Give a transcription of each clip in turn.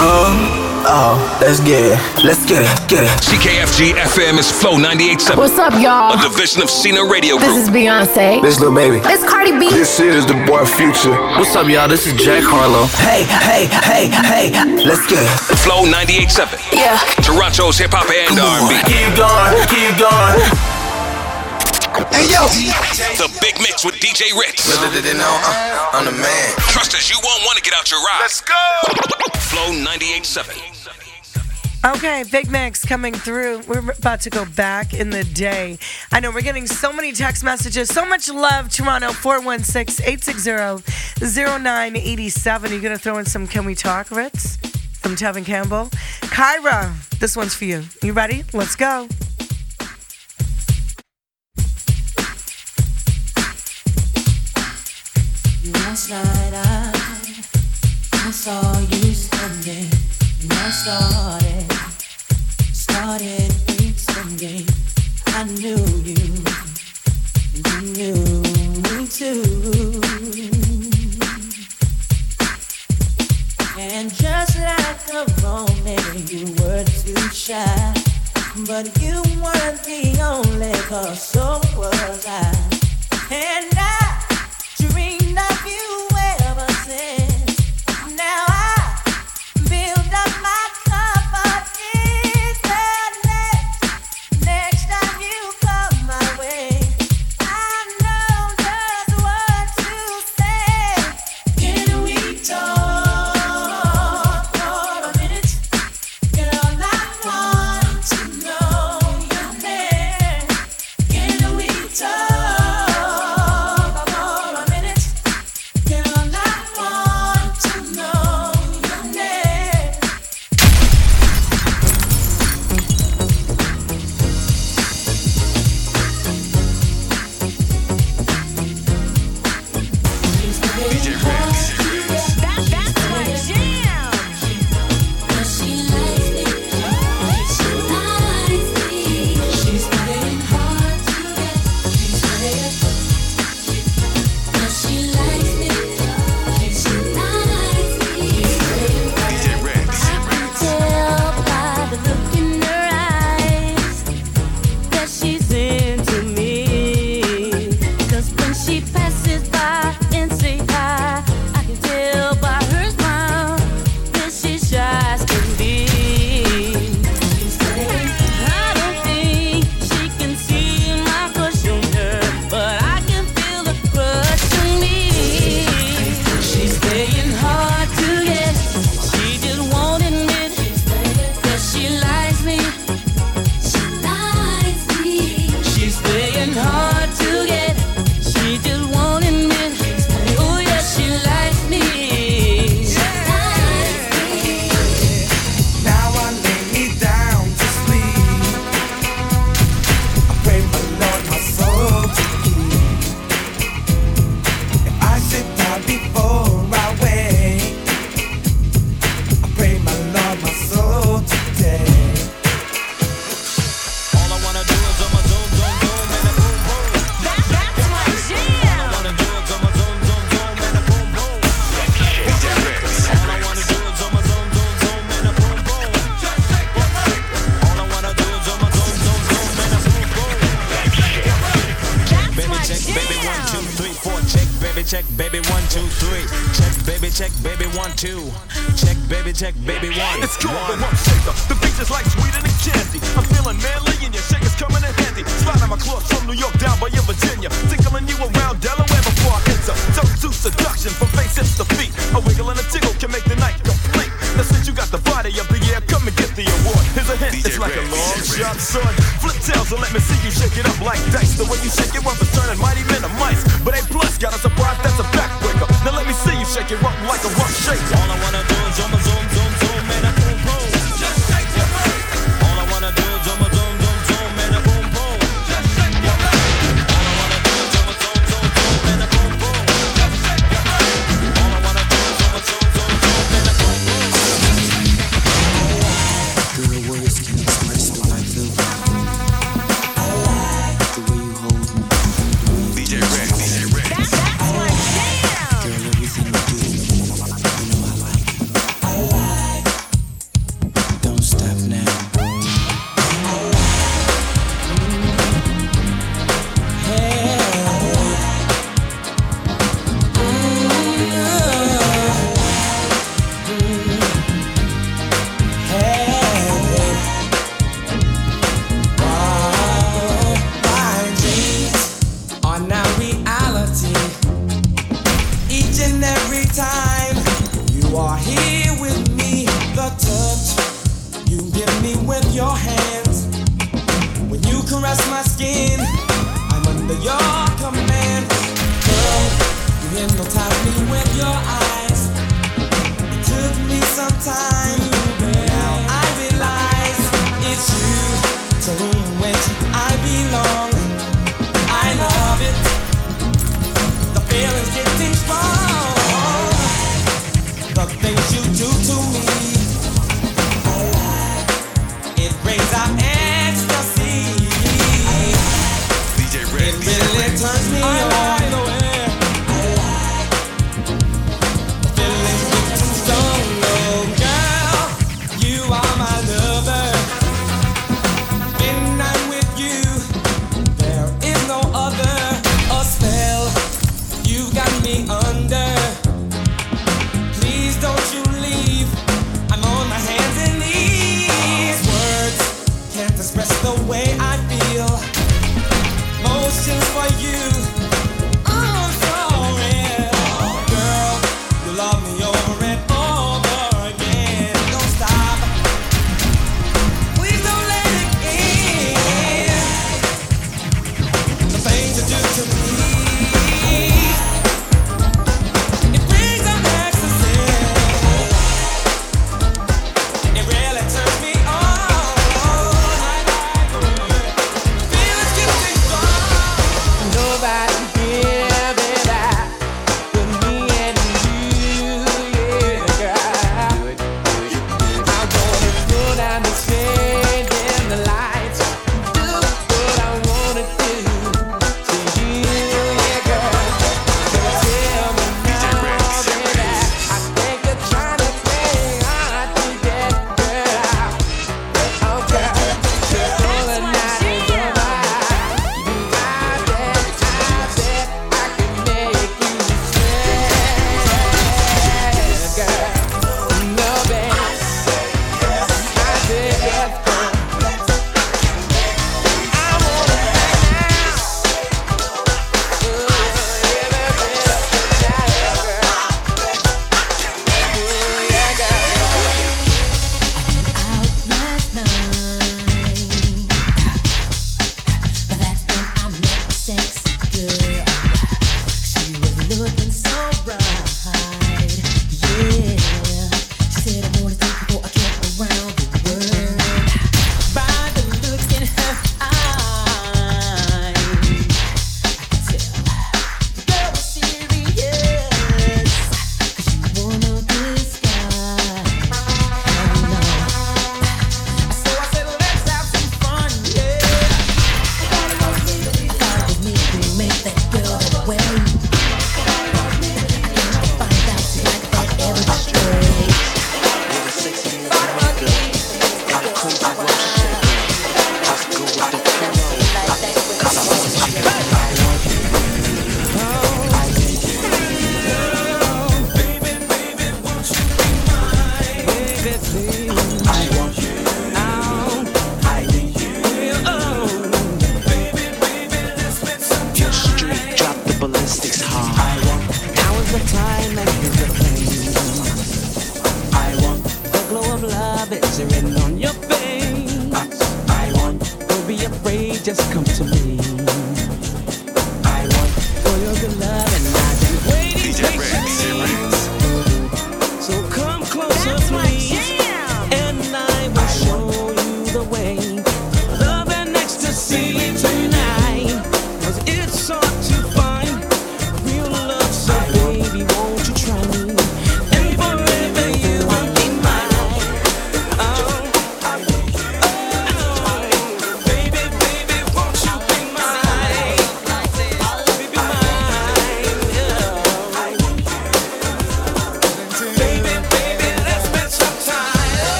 Oh, let's get it. Let's get it. Get it. CKFG FM is Flow 98.7. What's up, y'all? A division of Cena Radio This is Beyonce. This little baby. It's Cardi B. This is the boy Future. What's up, y'all? This is Jack Harlow. Hey, hey, hey, hey. Let's get it. Flow 98.7. Yeah. Toronto's hip hop and R&B. Keep going. Keep going. Hey yo, The Big Mix with DJ Ritz. uh, I'm the man. Trust us, you won't want to get out your ride. Let's go. Flow 98.7. Okay, Big Mix coming through. We're about to go back in the day. I know we're getting so many text messages. So much love, Toronto 416 860 0987. You're going to throw in some Can We Talk, Ritz? From Tevin Campbell. Kyra, this one's for you. You ready? Let's go. Last night I, I saw you standing and I started, started thinking I knew you, and you knew me too. And just like a romance, you were too shy, but you weren't the only cause so was I. And I baby check, baby one, two. Check, baby check, baby one. It's called the rump shaker. The beat is like sweeter than candy. I'm feeling manly and your shaker's coming in handy. Sliding my claws from New York down by your Virginia. Tickling you around Delaware before I enter. Toast to seduction from face hips to feet. A wiggle and a tickle can make the night complete. Now since you got the body of the year, come and get the award. Here's a hint, it's like a long shot, son. Flip tails and let me see you shake it up like dice. The way you shake it up is turning mighty men to mice.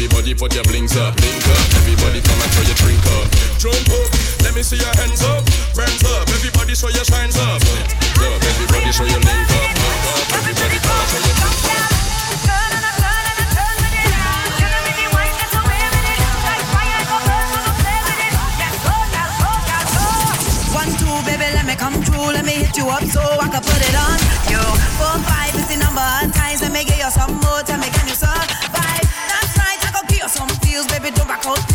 Everybody put your blings up, blink up. Everybody come and throw your drink up. Jump up, let me see your hands up, friends up. Everybody show your shines up. Love, everybody show your link up. up. Everybody come and show your drink up. Come true, let me hit you up so I can put it on you. Four, five is the number of times. Let me get you some more. Tell me, can you suck? heels, baby, don't back off.